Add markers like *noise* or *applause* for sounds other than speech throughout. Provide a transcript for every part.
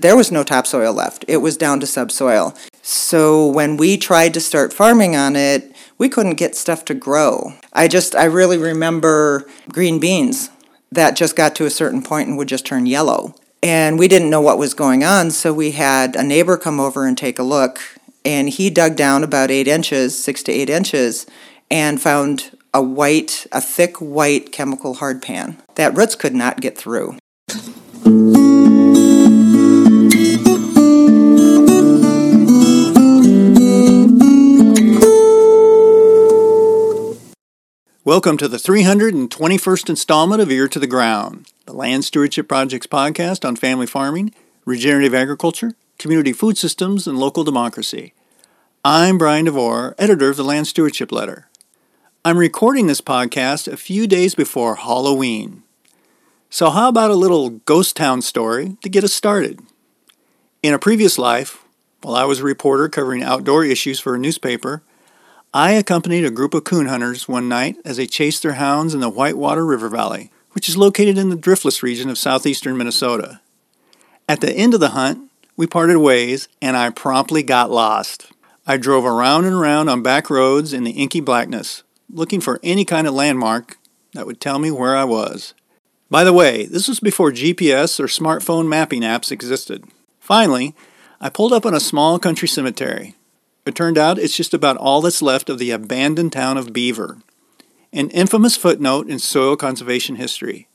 There was no topsoil left. It was down to subsoil. So when we tried to start farming on it, we couldn't get stuff to grow. I just, I really remember green beans that just got to a certain point and would just turn yellow. And we didn't know what was going on, so we had a neighbor come over and take a look. And he dug down about eight inches, six to eight inches, and found a white, a thick white chemical hardpan that roots could not get through. Welcome to the 321st installment of Ear to the Ground, the Land Stewardship Project's podcast on family farming, regenerative agriculture, community food systems, and local democracy. I'm Brian DeVore, editor of the Land Stewardship Letter. I'm recording this podcast a few days before Halloween. So, how about a little ghost town story to get us started? In a previous life, while I was a reporter covering outdoor issues for a newspaper, I accompanied a group of coon hunters one night as they chased their hounds in the Whitewater River Valley, which is located in the driftless region of southeastern Minnesota. At the end of the hunt, we parted ways and I promptly got lost. I drove around and around on back roads in the inky blackness, looking for any kind of landmark that would tell me where I was. By the way, this was before GPS or smartphone mapping apps existed. Finally, I pulled up on a small country cemetery. It turned out it's just about all that's left of the abandoned town of Beaver, an infamous footnote in soil conservation history.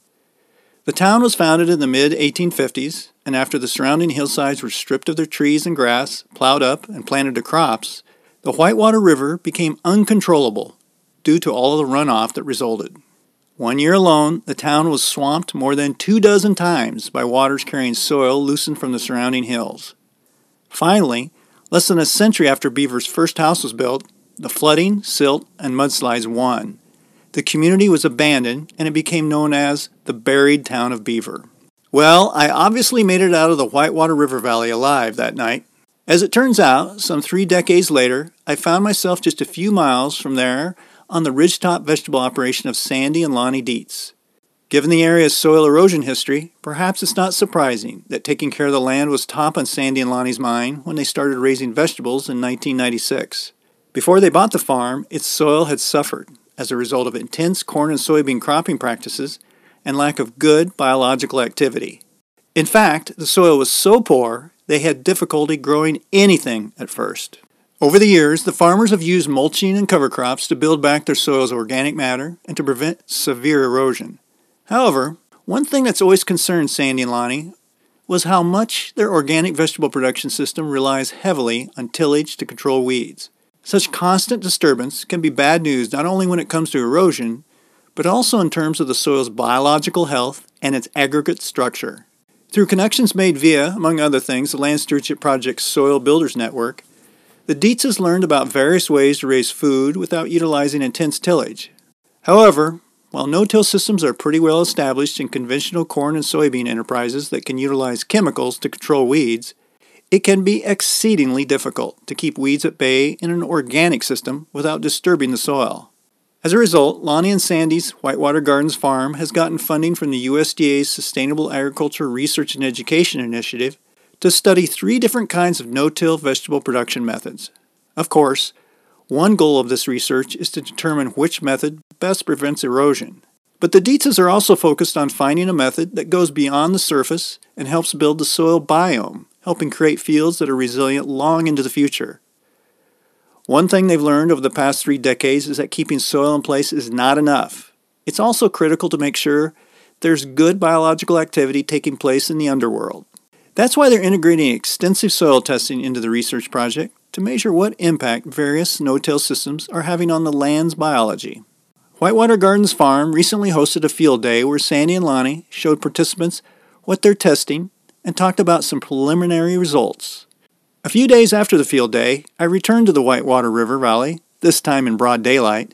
The town was founded in the mid 1850s, and after the surrounding hillsides were stripped of their trees and grass, plowed up, and planted to crops, the Whitewater River became uncontrollable due to all of the runoff that resulted. One year alone, the town was swamped more than two dozen times by waters carrying soil loosened from the surrounding hills. Finally, Less than a century after Beaver's first house was built, the flooding, silt, and mudslides won. The community was abandoned and it became known as the buried town of Beaver. Well, I obviously made it out of the Whitewater River Valley alive that night. As it turns out, some three decades later, I found myself just a few miles from there on the ridgetop vegetable operation of Sandy and Lonny Dietz. Given the area's soil erosion history, perhaps it's not surprising that taking care of the land was top on Sandy and Lonny's mind when they started raising vegetables in 1996. Before they bought the farm, its soil had suffered as a result of intense corn and soybean cropping practices and lack of good biological activity. In fact, the soil was so poor they had difficulty growing anything at first. Over the years, the farmers have used mulching and cover crops to build back their soil's organic matter and to prevent severe erosion. However, one thing that's always concerned Sandy and Lonny was how much their organic vegetable production system relies heavily on tillage to control weeds. Such constant disturbance can be bad news not only when it comes to erosion, but also in terms of the soil's biological health and its aggregate structure. Through connections made via, among other things, the Land Stewardship Project's Soil Builders Network, the Dietzes learned about various ways to raise food without utilizing intense tillage. However, while no-till systems are pretty well established in conventional corn and soybean enterprises that can utilize chemicals to control weeds, it can be exceedingly difficult to keep weeds at bay in an organic system without disturbing the soil. As a result, Lonny and Sandy's Whitewater Gardens Farm has gotten funding from the USDA's Sustainable Agriculture Research and Education Initiative to study three different kinds of no-till vegetable production methods. Of course, one goal of this research is to determine which method best prevents erosion. But the Dietzes are also focused on finding a method that goes beyond the surface and helps build the soil biome, helping create fields that are resilient long into the future. One thing they've learned over the past three decades is that keeping soil in place is not enough. It's also critical to make sure there's good biological activity taking place in the underworld. That's why they're integrating extensive soil testing into the research project to measure what impact various no-till systems are having on the land's biology. Whitewater Gardens Farm recently hosted a field day where Sandy and Lonny showed participants what they're testing and talked about some preliminary results. A few days after the field day, I returned to the Whitewater River Valley, this time in broad daylight,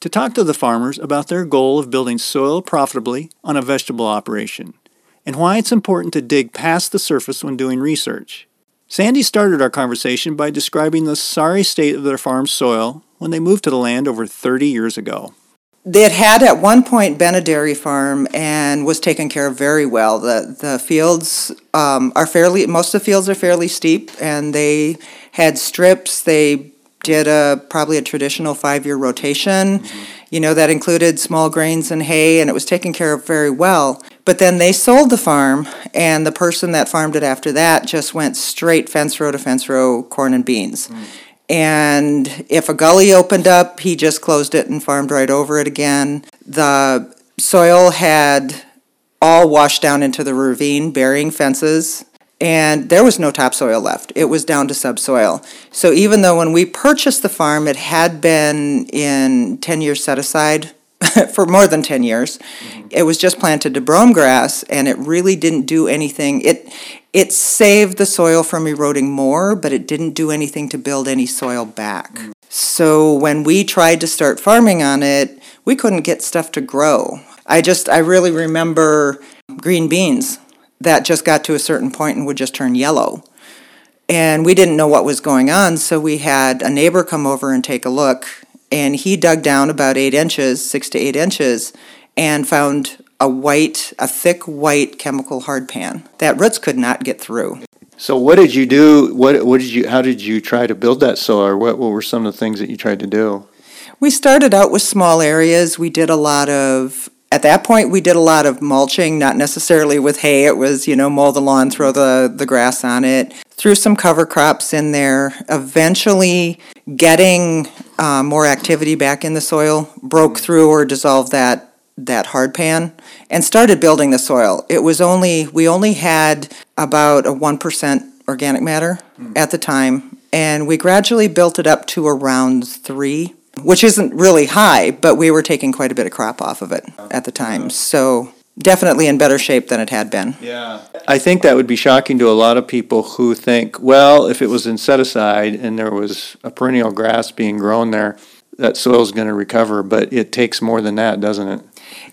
to talk to the farmers about their goal of building soil profitably on a vegetable operation and why it's important to dig past the surface when doing research. Sandy started our conversation by describing the sorry state of their farm's soil when they moved to the land over 30 years ago. It had at one point been a dairy farm and was taken care of very well. The the fields um, are fairly most of the fields are fairly steep, and they had strips. They did a probably a traditional five year rotation. Mm-hmm. You know that included small grains and hay, and it was taken care of very well. But then they sold the farm, and the person that farmed it after that just went straight fence row to fence row, corn and beans. Mm. And if a gully opened up, he just closed it and farmed right over it again. The soil had all washed down into the ravine, burying fences, and there was no topsoil left. It was down to subsoil. So even though when we purchased the farm, it had been in 10 years set aside *laughs* for more than 10 years, it was just planted to brome grass and it really didn't do anything. It, it saved the soil from eroding more, but it didn't do anything to build any soil back. So when we tried to start farming on it, we couldn't get stuff to grow. I just, I really remember green beans that just got to a certain point and would just turn yellow. And we didn't know what was going on, so we had a neighbor come over and take a look. And he dug down about eight inches, six to eight inches, and found a white, a thick white chemical hard pan that roots could not get through. So what did you do? What what did you? How did you try to build that soil? What what were some of the things that you tried to do? We started out with small areas. We did a lot of at that point we did a lot of mulching, not necessarily with hay. It was, you know, mow the lawn, throw the, the grass on it, threw some cover crops in there. Eventually getting uh, more activity back in the soil, broke through or dissolved that that hard pan and started building the soil. It was only we only had about a 1% organic matter at the time and we gradually built it up to around 3 which isn't really high, but we were taking quite a bit of crop off of it at the time. So definitely in better shape than it had been. Yeah. I think that would be shocking to a lot of people who think, well, if it was in set aside and there was a perennial grass being grown there, that soil's going to recover. But it takes more than that, doesn't it?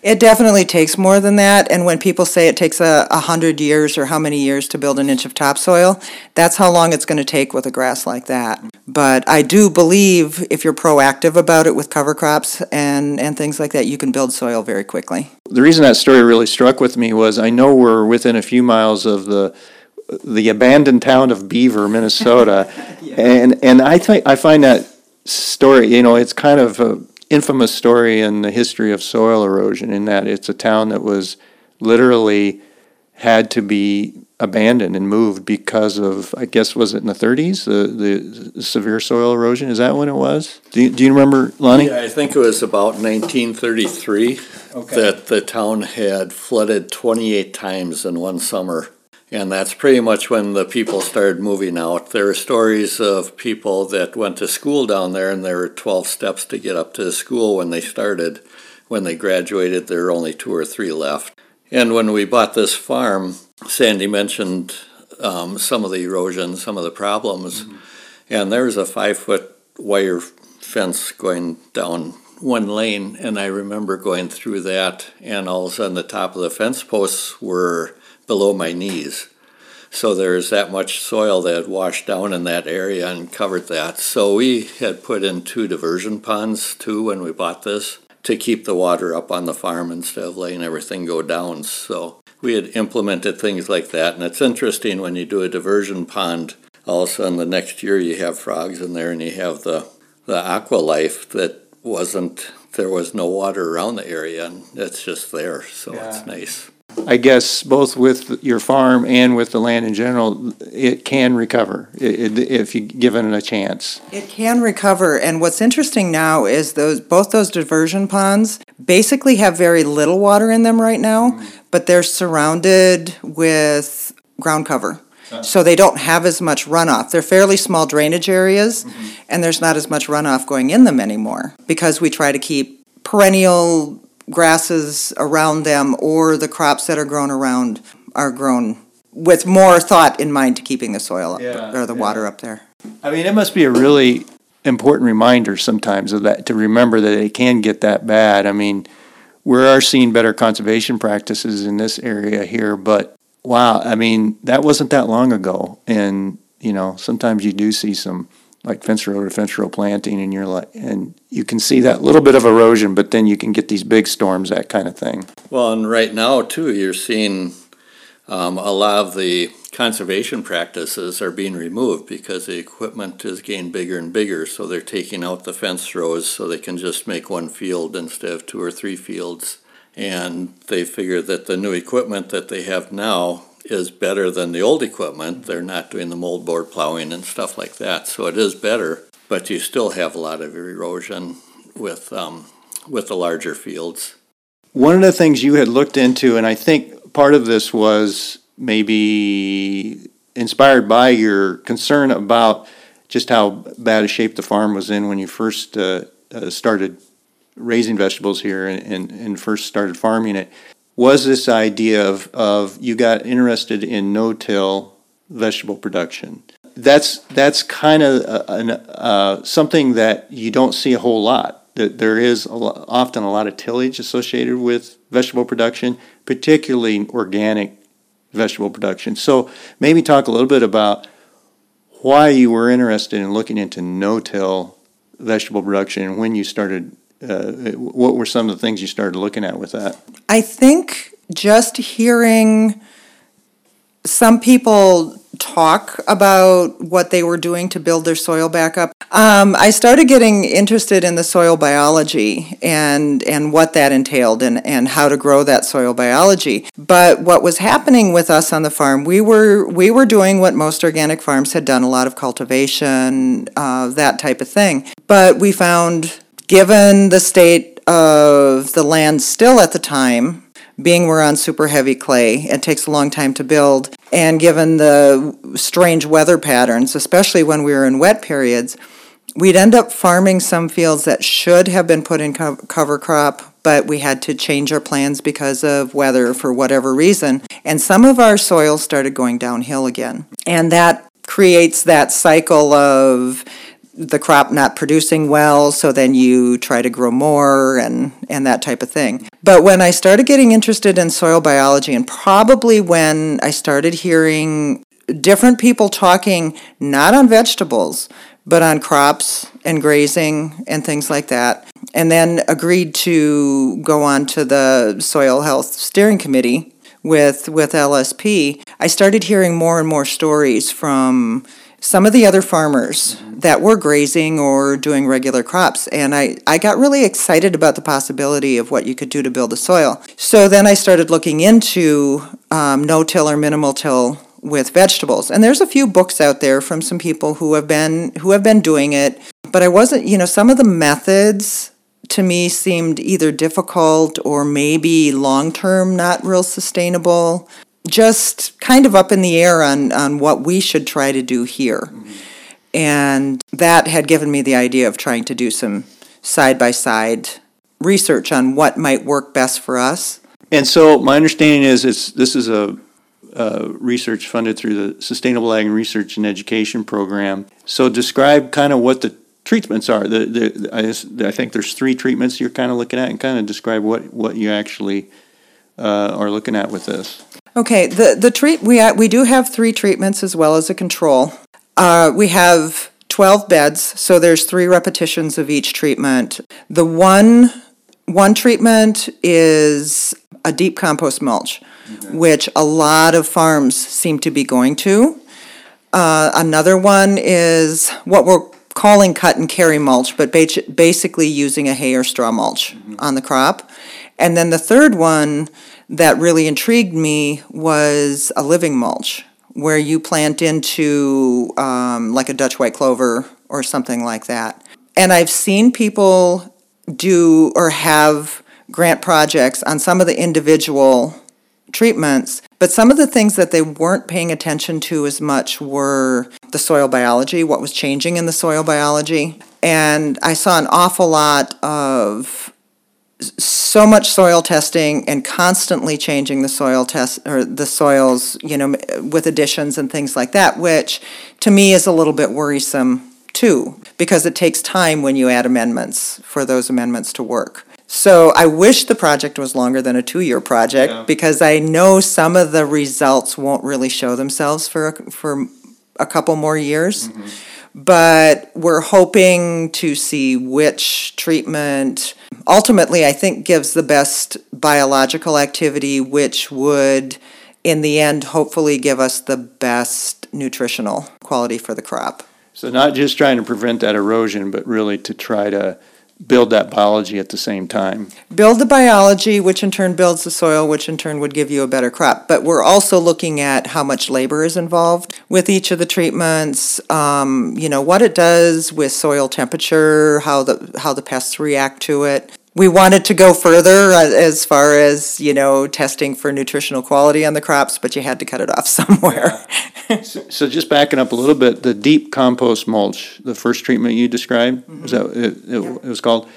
It definitely takes more than that. And when people say it takes a, a hundred years or how many years to build an inch of topsoil, that's how long it's going to take with a grass like that. But I do believe if you're proactive about it with cover crops and, and things like that, you can build soil very quickly. The reason that story really struck with me was I know we're within a few miles of the the abandoned town of Beaver, Minnesota, *laughs* and and I think I find that story. You know, it's kind of a infamous story in the history of soil erosion in that it's a town that was literally had to be abandoned and moved because of I guess was it in the 30s the the severe soil erosion? Is that when it was? Do you, do you remember Lonny? Yeah, I think it was about 1933 that the town had flooded 28 times in one summer. And that's pretty much when the people started moving out. There are stories of people that went to school down there, and there were 12 steps to get up to the school when they started. When they graduated, there were only two or three left. And when we bought this farm, Sandy mentioned um, some of the erosion, some of the problems. And there's a five foot wire fence going down one lane, and I remember going through that, and all of a sudden the top of the fence posts were below my knees. So there's that much soil that had washed down in that area and covered that. So we had put in two diversion ponds too when we bought this to keep the water up on the farm instead of letting everything go down. So we had implemented things like that. And it's interesting when you do a diversion pond, all of a sudden the next year you have frogs in there and you have the, the aqua life that wasn't, there was no water around the area and it's just there. So it's nice. I guess both with your farm and with the land in general it can recover i- i- if you given it a chance It can recover, and what's interesting now is those both those diversion ponds basically have very little water in them right now, mm. but they're surrounded with ground cover. Uh. So they don't have as much runoff. They're fairly small drainage areas, mm-hmm. and there's not as much runoff going in them anymore because we try to keep perennial grasses around them or the crops that are grown around are grown with more thought in mind to keeping the soil up, Yeah, or the yeah. water up there. I mean, it must be a really important reminder sometimes of that to remember that it can get that bad. I mean, we are seeing better conservation practices in this area here, but wow, I mean, that wasn't that long ago. And, you know, sometimes you do see some like fence row to fence row planting, and you're like, and you can see that little bit of erosion, but then you can get these big storms, that kind of thing. Well, and right now too, you're seeing um, a lot of the conservation practices are being removed because the equipment is getting bigger and bigger. So they're taking out the fence rows so they can just make one field instead of two or three fields. And they figure that the new equipment that they have now is better than the old equipment. They're not doing the moldboard plowing and stuff like that, so it is better. But you still have a lot of erosion with um, with the larger fields. One of the things you had looked into, and I think part of this was maybe inspired by your concern about just how bad a shape the farm was in when you first uh, uh, started raising vegetables here and, and, and first started farming it was this idea of, of you got interested in no-till vegetable production. That's that's kind of uh, something that you don't see a whole lot. That there is a lot, often a lot of tillage associated with vegetable production, particularly organic vegetable production. So maybe talk a little bit about why you were interested in looking into no-till vegetable production and when you started uh, what were some of the things you started looking at with that? I think just hearing some people talk about what they were doing to build their soil back up. Um, I started getting interested in the soil biology and and what that entailed and, and how to grow that soil biology. But what was happening with us on the farm, we were we were doing what most organic farms had done, a lot of cultivation, uh, that type of thing. But we found Given the state of the land still at the time, being we're on super heavy clay, it takes a long time to build, and given the strange weather patterns, especially when we were in wet periods, we'd end up farming some fields that should have been put in cover crop, but we had to change our plans because of weather for whatever reason. And some of our soils started going downhill again. And that creates that cycle of the crop not producing well, so then you try to grow more and, and that type of thing. But when I started getting interested in soil biology, and probably when I started hearing different people talking not on vegetables, but on crops and grazing and things like that, and then agreed to go on to the Soil Health Steering Committee with, with LSP, I started hearing more and more stories from some of the other farmers that were grazing or doing regular crops. And I, I got really excited about the possibility of what you could do to build the soil. So then I started looking into um, no till or minimal till with vegetables. And there's a few books out there from some people who have been who have been doing it. But I wasn't, you know, some of the methods to me seemed either difficult or maybe long term not real sustainable just kind of up in the air on, on what we should try to do here. Mm-hmm. And that had given me the idea of trying to do some side by side research on what might work best for us. And so my understanding is it's this is a research funded through the Sustainable Ag Research and Education Program. So describe kind of what the treatments are. The, the, I, I think there's three treatments you're kind of looking at, and kind of describe what, what you actually uh, are looking at with this. Okay, the, the treat we, we do have three treatments as well as a control. Uh, we have 12 beds, so there's three repetitions of each treatment. The one, one treatment is a deep compost mulch, mm-hmm. which a lot of farms seem to be going to. Uh, another one is what we're calling cut and carry mulch, but basically using a hay or straw mulch mm-hmm. on the crop. And then the third one that really intrigued me was a living mulch, where you plant into um, like a Dutch white clover or something like that. And I've seen people do or have grant projects on some of the individual treatments, but some of the things that they weren't paying attention to as much were the soil biology, what was changing in the soil biology. And I saw an awful lot of so much soil testing and constantly changing the soil test or the soils, you know, with additions and things like that, which to me is a little bit worrisome too, because it takes time when you add amendments for those amendments to work. So I wish the project was longer than a two-year project yeah. because I know some of the results won't really show themselves for a, for a couple more years. Mm-hmm. but we're hoping to see which treatment ultimately I think gives the best biological activity, which would in the end hopefully give us the best nutritional quality for the crop. So not just trying to prevent that erosion, but really to try to build that biology at the same time. Build the biology, which in turn builds the soil, which in turn would give you a better crop. But we're also looking at how much labor is involved with each of the treatments. Um, you know what it does with soil temperature, how the how the pests react to it we wanted to go further uh, as far as you know testing for nutritional quality on the crops, but you had to cut it off *laughs* somewhere. Yeah. so, so, just backing up a little bit, the deep compost mulch, the first treatment you described, mm-hmm. is that it, it, yeah. it, was called?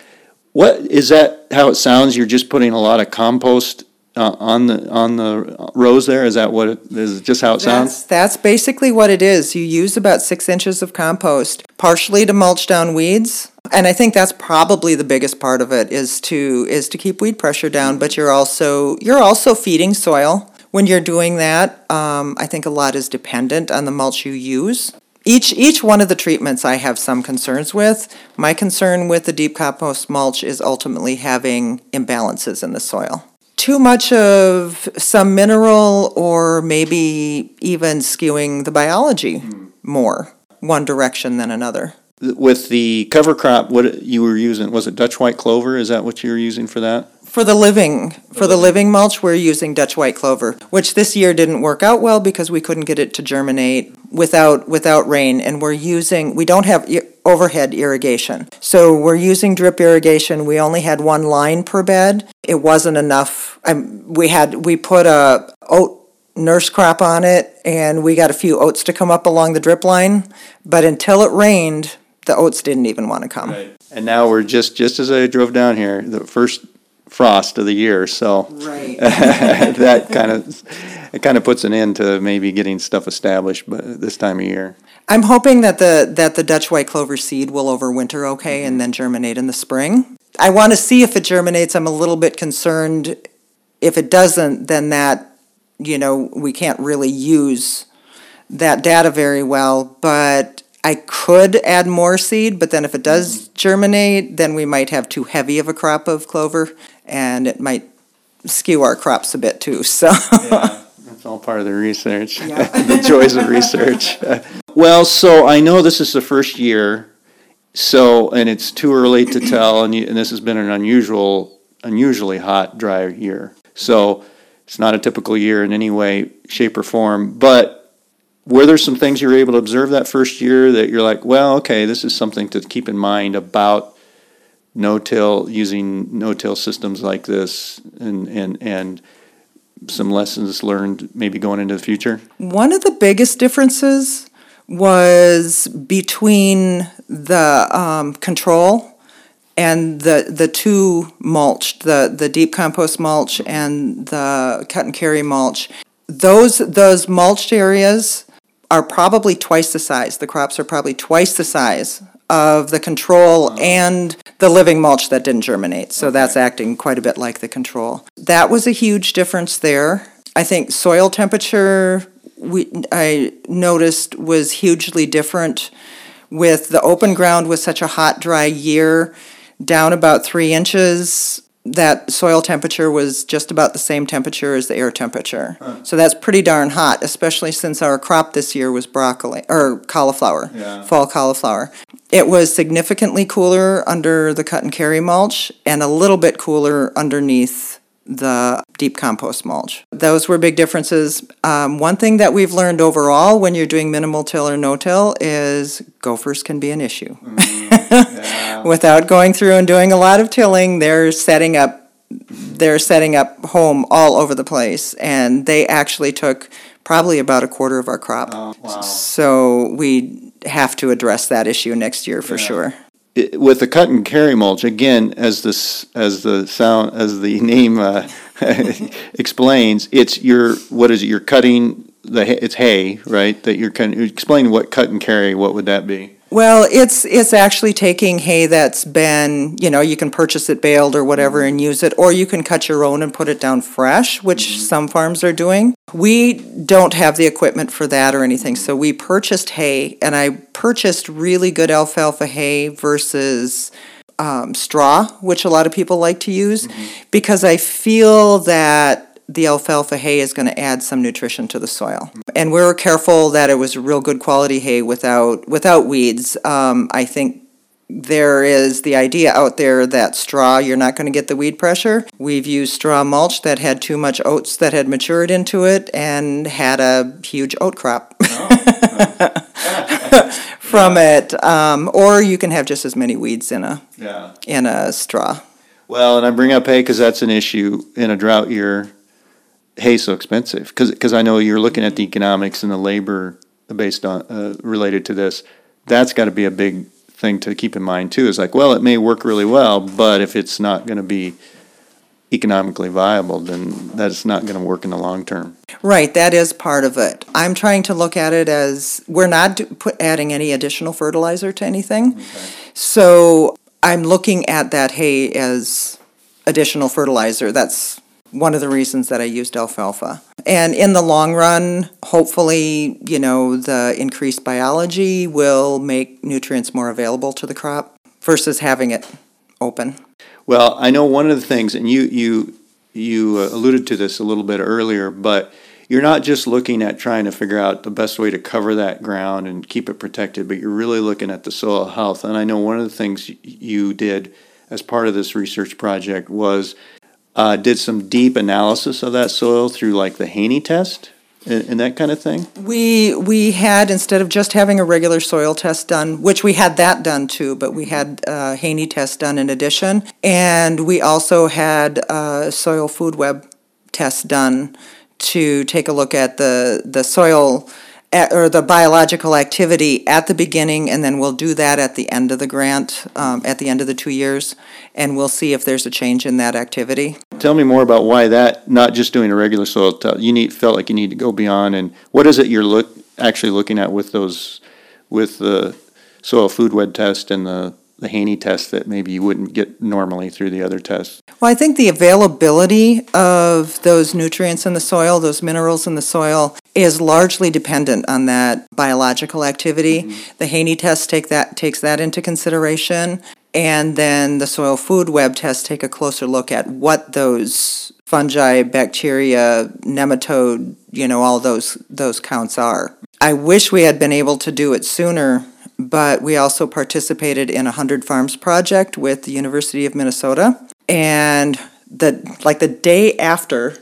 What is that? How it sounds? You're just putting a lot of compost uh, on the on the rows there? Is that what it is? Just how it that's, sounds? That's basically what it is. You use about six inches of compost, partially to mulch down weeds, and I think that's probably the biggest part of it is to is to keep weed pressure down. But you're also you're also feeding soil when you're doing that. Um, I think a lot is dependent on the mulch you use. Each each one of the treatments I have some concerns with. My concern with the deep compost mulch is ultimately having imbalances in the soil too much of some mineral or maybe even skewing the biology more one direction than another. With the cover crop, what you were using, was it Dutch white clover? Is that what you were using for that? For the living, for the living mulch, we're using Dutch white clover, which this year didn't work out well because we couldn't get it to germinate without without rain, and we're using we don't have overhead irrigation, so we're using drip irrigation. We only had one line per bed. It wasn't enough. Um, we had we put a oat nurse crop on it, and we got a few oats to come up along the drip line, but until it rained, the oats didn't even want to come. Right. And now we're just just as I drove down here, the first frost of the year. So right. *laughs* that kind of it kind of puts an end to maybe getting stuff established, but this time of year. I'm hoping that the that the Dutch white clover seed will overwinter okay and then germinate in the spring. I want to see if it germinates. I'm a little bit concerned if it doesn't, then that you know we can't really use that data very well, but I could add more seed, but then if it does germinate, then we might have too heavy of a crop of clover and it might skew our crops a bit too. So yeah, *laughs* that's all part of the research, yeah. *laughs* the joys of research. well, so I know this is the first year, so and it's too early to tell, and, you, and this has been an unusual, unusually hot, dry year. So it's not a typical year in any way, shape, or form. But were there some things you were able to observe that first year that you're like, well, okay, this is something to keep in mind about no-till using no-till systems like this and and and some lessons learned maybe going into the future? One of the biggest differences was between the um, control and the the two mulched the the deep compost mulch and the cut and carry mulch. Those those mulched areas are probably twice the size the crops are probably twice the size of the control and the living mulch that didn't germinate. So okay. that's acting quite a bit like the control. That was a huge difference there. I think soil temperature we I noticed was hugely different with the open ground with such a hot dry year down about three inches that soil temperature was just about the same temperature as the air temperature. Huh. So that's pretty darn hot, especially since our crop this year was broccoli or cauliflower, yeah. fall cauliflower. It was significantly cooler under the cut and carry mulch and a little bit cooler underneath the deep compost mulch. Those were big differences. Um, one thing that we've learned overall when you're doing minimal till or no till is gophers can be an issue. Mm, yeah. *laughs* Without going through and doing a lot of tilling, they're setting up they're setting up home all over the place and they actually took probably about a quarter of our crop. Oh, wow. So we have to address that issue next year for yeah. sure with the cut and carry mulch again as this as the sound as the *laughs* name uh, *laughs* explains it's your what is it you're cutting the it's hay right that you're kind of explain what cut and carry what would that be Well, it's it's actually taking hay that's been, you know, you can purchase it baled or whatever and use it, or you can cut your own and put it down fresh, which some farms are doing. We don't have the equipment for that or anything, so we purchased hay, and I purchased really good alfalfa hay versus um, straw, which a lot of people like to use, because I feel that the alfalfa hay is going to add some nutrition to the soil. And we were careful that it was real good quality hay without without weeds. Um, I think there is the idea out there that straw you're not going to get the weed pressure. We've used straw mulch that had too much oats that had matured into it and had a huge oat crop. *laughs* From it, um, or you can have just as many weeds in a Yeah. in a straw. Well, and I bring up hay because that's an issue in a drought year. Hay's so expensive because I know you're looking at the economics and the labor based on uh, related to this. That's got to be a big thing to keep in mind too. Is like, well, it may work really well, but if it's not going to be economically viable, then that's not going to work in the long term. Right, that is part of it. I'm trying to look at it as we're not put, adding any additional fertilizer to anything. So I'm looking at that hay as additional fertilizer. That's one of the reasons that I used alfalfa. And in the long run, hopefully, you know, the increased biology will make nutrients more available to the crop versus having it open. Well, I know one of the things, and you you you uh, alluded to this a little bit earlier, but you're not just looking at trying to figure out the best way to cover that ground and keep it protected, but you're really looking at the soil health. And I know one of the things you did as part of this research project was uh, did some deep analysis of that soil through like the Haney test and, and that kind of thing. We we had instead of just having a regular soil test done, which we had that done too, but we had a Haney test done in addition, and we also had a soil food web test done to take a look at the the soil at, or the biological activity at the beginning, and then we'll do that at the end of the grant, um, at the end of the two years, and we'll see if there's a change in that activity. Tell me more about why that, not just doing a regular soil test. You need felt like you need to go beyond, and what is it you're look actually looking at with those, with the soil food web test and the the Haney test that maybe you wouldn't get normally through the other tests. Well, I think the availability of those nutrients in the soil, those minerals in the soil, is largely dependent on that biological activity. Mm-hmm. The Haney test take that takes that into consideration, and then the soil food web test take a closer look at what those fungi, bacteria, nematode, you know, all those those counts are. I wish we had been able to do it sooner, but we also participated in a 100 Farms project with the University of Minnesota. And the like the day after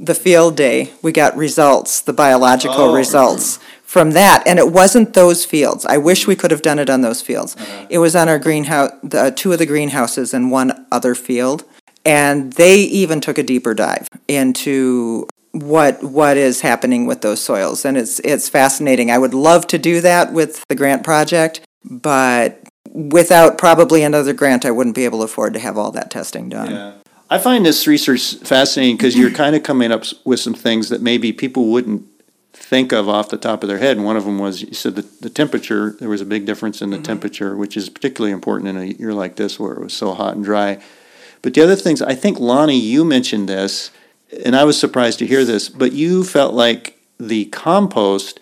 the field day, we got results, the biological Oh. results from that. And it wasn't those fields. I wish we could have done it on those fields. Uh-huh. It was on our greenhouse, the two of the greenhouses and one other field. And they even took a deeper dive into what what is happening with those soils and it's it's fascinating. I would love to do that with the grant project, but without probably another grant I wouldn't be able to afford to have all that testing done. I find this research fascinating because you're kind of coming up with some things that maybe people wouldn't think of off the top of their head. And one of them was you said that the temperature, there was a big difference in the mm-hmm. temperature, which is particularly important in a year like this where it was so hot and dry. But the other things, I think, Lonny, you mentioned this, and I was surprised to hear this, but you felt like the compost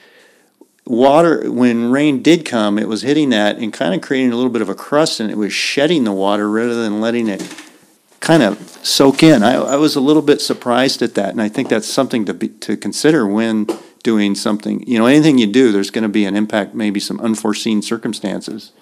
water when rain did come it was hitting that and kind of creating a little bit of a crust and it was shedding the water rather than letting it kind of soak in. I, I was a little bit surprised at that and i think that's something to be, to consider when doing something you know anything you do there's going to be an impact maybe some unforeseen circumstances.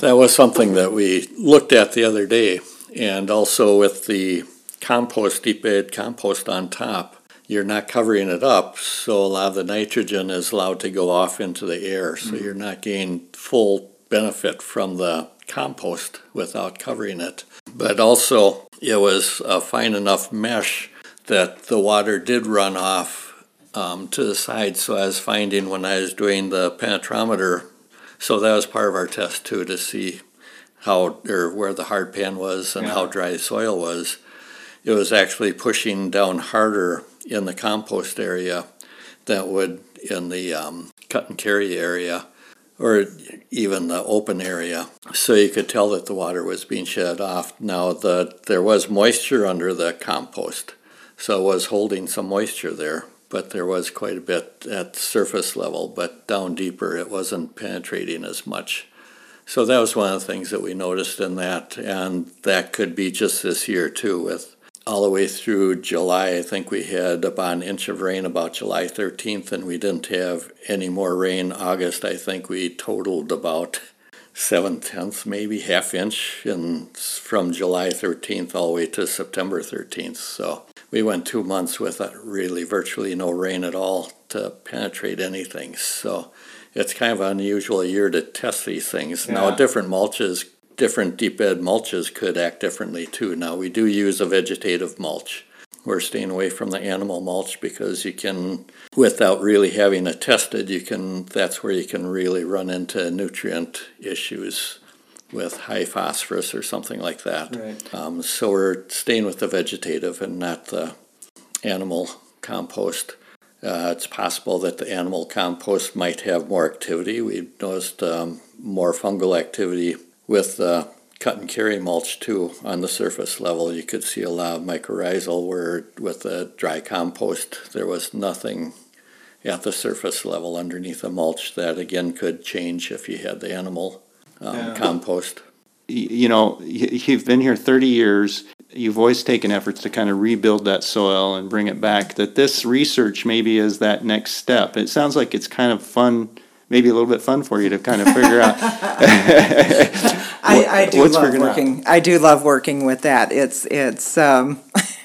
That was something that we looked at the other day, and also with the compost, deep bed compost on top, you're not covering it up, so a lot of the nitrogen is allowed to go off into the air, so mm-hmm. you're not gaining full benefit from the compost without covering it. But also, it was a fine enough mesh that the water did run off um, to the side, so I was finding when I was doing the penetrometer so that was part of our test too, to see how, or where the hard pan was and how dry the soil was. It was actually pushing down harder in the compost area than it would in the um, cut and carry area or even the open area, so you could tell that the water was being shed off. Now, the, there was moisture under the compost, so it was holding some moisture there, but there was quite a bit at surface level, but down deeper it wasn't penetrating as much. So that was one of the things that we noticed in that, and that could be just this year too, with all the way through July. I think we had about an inch of rain about July 13th, and we didn't have any more rain. August, I think we totaled about seven tenths, maybe half inch, and from July 13th all the way to September 13th. So we went two months with really virtually no rain at all to penetrate anything. So it's kind of an unusual year to test these things. Yeah. Now, different mulches different deep bed mulches could act differently too. Now, we do use a vegetative mulch. We're staying away from the animal mulch because you can, without really having it tested, you can. That's where you can really run into nutrient issues with high phosphorus or something like that. Right. Um, so we're staying with the vegetative and not the animal compost. Uh, it's possible that the animal compost might have more activity. We've noticed um, more fungal activity with the cut and carry mulch too on the surface level. You could see a lot of mycorrhizal where with the dry compost there was nothing at the surface level underneath the mulch that again could change if you had the animal um, yeah. compost. You know, you've been here 30 years. You've always taken efforts to kind of rebuild that soil and bring it back. That this research maybe is that next step. It sounds like it's kind of fun maybe a little bit fun for you to kind of figure out. *laughs* I, I, do love working. Out. I do love working with that. It's it's. Um, *laughs*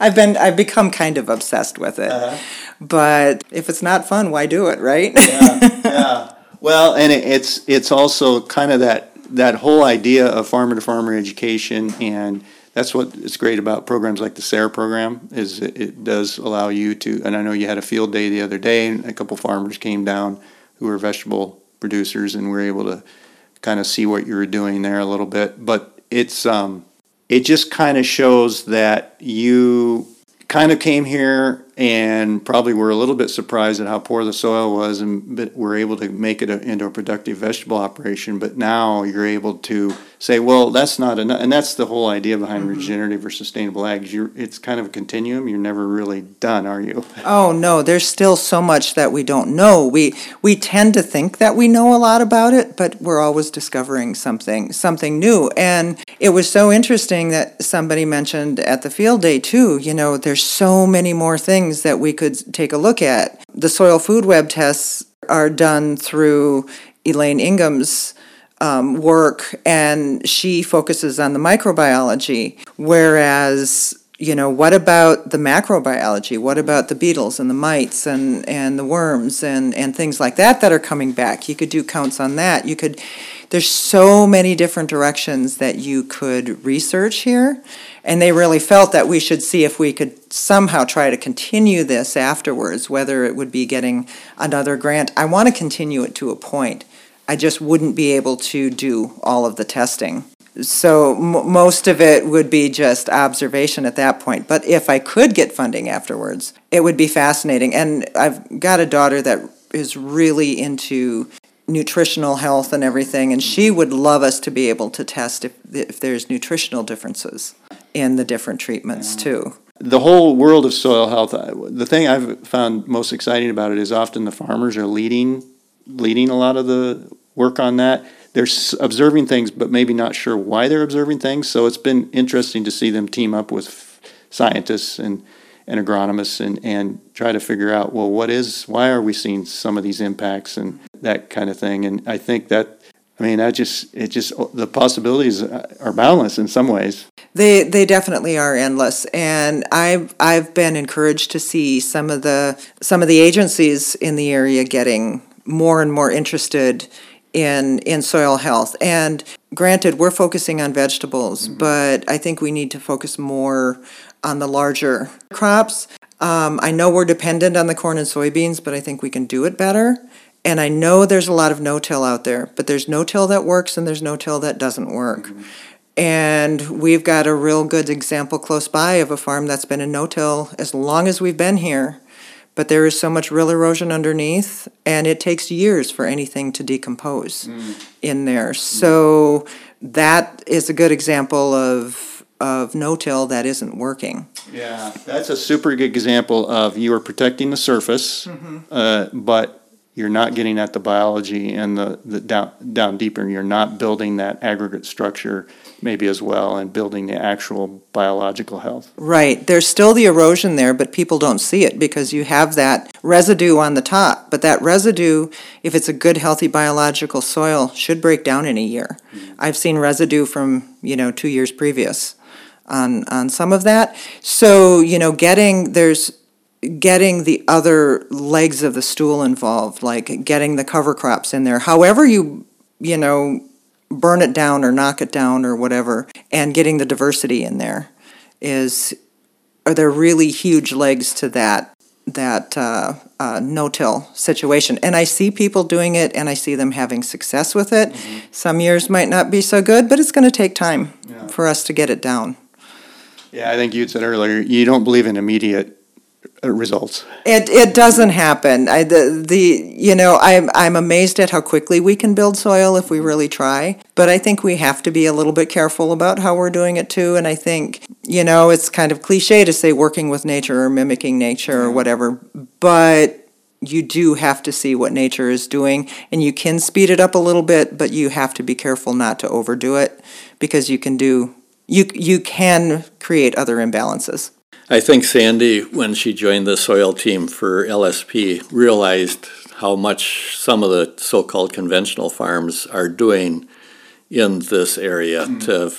I've been I've become kind of obsessed with it. Uh-huh. But if it's not fun, why do it, right? yeah, yeah. Well, and it, it's it's also kind of that that whole idea of farmer to farmer education and that's what is great about programs like the SARE program is it, it does allow you to and I know you had a field day the other day and a couple farmers came down who are vegetable producers, and we're able to kind of see what you were doing there a little bit. But it's um, it just kind of shows that you kind of came here and probably were a little bit surprised at how poor the soil was and but were able to make it a, into a productive vegetable operation but now you're able to say well that's not enough and that's the whole idea behind mm-hmm. regenerative or sustainable ag you're, it's kind of a continuum you're never really done are you *laughs* oh no there's still so much that we don't know we we tend to think that we know a lot about it but we're always discovering something something new and it was so interesting that somebody mentioned at the field day too you know there's so many more things things that we could take a look at. The soil food web tests are done through Elaine Ingham's um, work, and she focuses on the microbiology, whereas you know, what about the macrobiology? What about the beetles and the mites and, and the worms and, and things like that that are coming back? You could do counts on that. You could, there's so many different directions that you could research here. And they really felt that we should see if we could somehow try to continue this afterwards, whether it would be getting another grant. I want to continue it to a point. I just wouldn't be able to do all of the testing. So m- most of it would be just observation at that point. But if I could get funding afterwards, it would be fascinating. And I've got a daughter that is really into nutritional health and everything, and she would love us to be able to test if, if there's nutritional differences in the different treatments yeah. too. The whole world of soil health. The thing I've found most exciting about it is often the farmers are leading leading a lot of the work on that. They're observing things, but maybe not sure why they're observing things. So it's been interesting to see them team up with scientists and and agronomists and, and try to figure out well what is why are we seeing some of these impacts and that kind of thing and I think that I mean, that just it just the possibilities uh, are boundless in some ways. They they definitely are endless, and I've I've been encouraged to see some of the some of the agencies in the area getting more and more interested in in soil health. And granted, we're focusing on vegetables, mm-hmm. but I think we need to focus more on the larger crops. Um, I know we're dependent on the corn and soybeans, but I think we can do it better. And I know there's a lot of no-till out there, but there's no-till that works and there's no-till that doesn't work. Mm-hmm. And we've got a real good example close by of a farm that's been in no-till as long as we've been here, but there is so much real erosion underneath, and it takes years for anything to decompose mm. in there. Mm. So that is a good example of of no-till that isn't working. Yeah, that's a super good example of you are protecting the surface, mm-hmm. uh, but you're not getting at the biology and the, the down, down deeper. You're not building that aggregate structure maybe as well and building the actual biological health. Right. There's still the erosion there, but people don't see it because you have that residue on the top. But that residue, if it's a good, healthy biological soil, should break down in a year. Mm-hmm. I've seen residue from, you know, two years previous on, on some of that. So, you know, getting, there's, getting the other legs of the stool involved, like getting the cover crops in there, however you, you know, burn it down or knock it down or whatever, and getting the diversity in there is are there really huge legs to that that uh, uh, no-till situation. And I see people doing it, and I see them having success with it. Some years might not be so good, but it's going to take time Yeah. for us to get it down. Yeah, I think you said earlier, you don't believe in immediate Uh, results. It it doesn't happen. I the, the you know I'm I'm amazed at how quickly we can build soil if we really try. But I think we have to be a little bit careful about how we're doing it too. And I think you know it's kind of cliche to say working with nature or mimicking nature or whatever, but you do have to see what nature is doing and you can speed it up a little bit but you have to be careful not to overdo it because you can do you you can create other imbalances I think Sandy, when she joined the soil team for LSP, realized how much some of the so-called conventional farms are doing in this area mm. to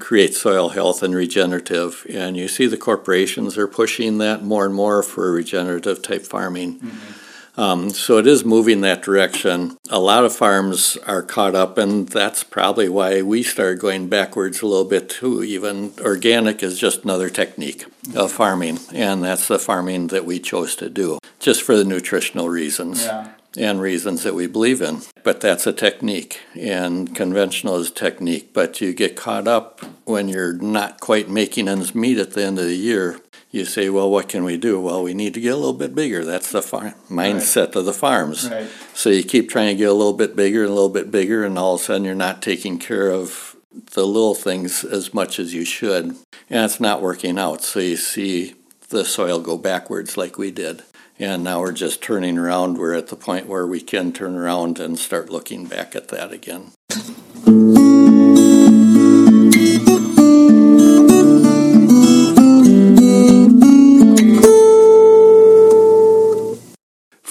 create soil health and regenerative. And you see the corporations are pushing that more and more for regenerative type farming. Mm-hmm. Um, so it is moving that direction. A lot of farms are caught up, and that's probably why we started going backwards a little bit too. Even organic is just another technique of farming, and that's the farming that we chose to do, just for the nutritional reasons and reasons that we believe in. But that's a technique, and conventional is technique. But you get caught up when you're not quite making ends meet at the end of the year. You say, well, what can we do? Well, we need to get a little bit bigger. That's the far- mindset of the farms. Right. So you keep trying to get a little bit bigger and a little bit bigger, and all of a sudden you're not taking care of the little things as much as you should. And it's not working out. So you see the soil go backwards like we did. And now we're just turning around. We're at the point where we can turn around and start looking back at that again.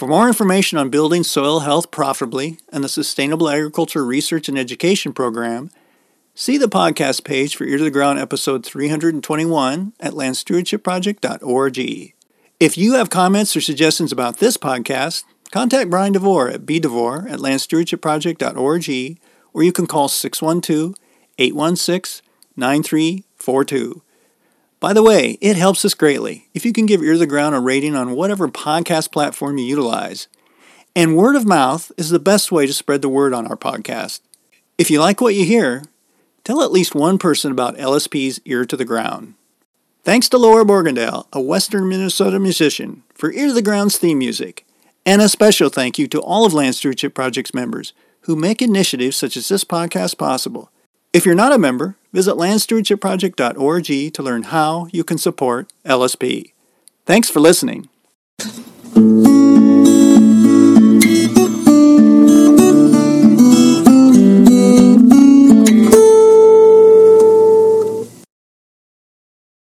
For more information on building soil health profitably and the Sustainable Agriculture Research and Education Program, see the podcast page for Ear to the Ground episode 321 at landstewardshipproject.org. If you have comments or suggestions about this podcast, contact Brian DeVore at bdevore at landstewardshipproject.org or you can call 612 816 9342. By the way, it helps us greatly if you can give Ear to the Ground a rating on whatever podcast platform you utilize. And word of mouth is the best way to spread the word on our podcast. If you like what you hear, tell at least one person about LSP's Ear to the Ground. Thanks to Laura Borgendale, a Western Minnesota musician, for Ear to the Ground's theme music. And a special thank you to all of Land Stewardship Project's members who make initiatives such as this podcast possible. If you're not a member, visit landstewardshipproject.org to learn how you can support LSP. Thanks for listening.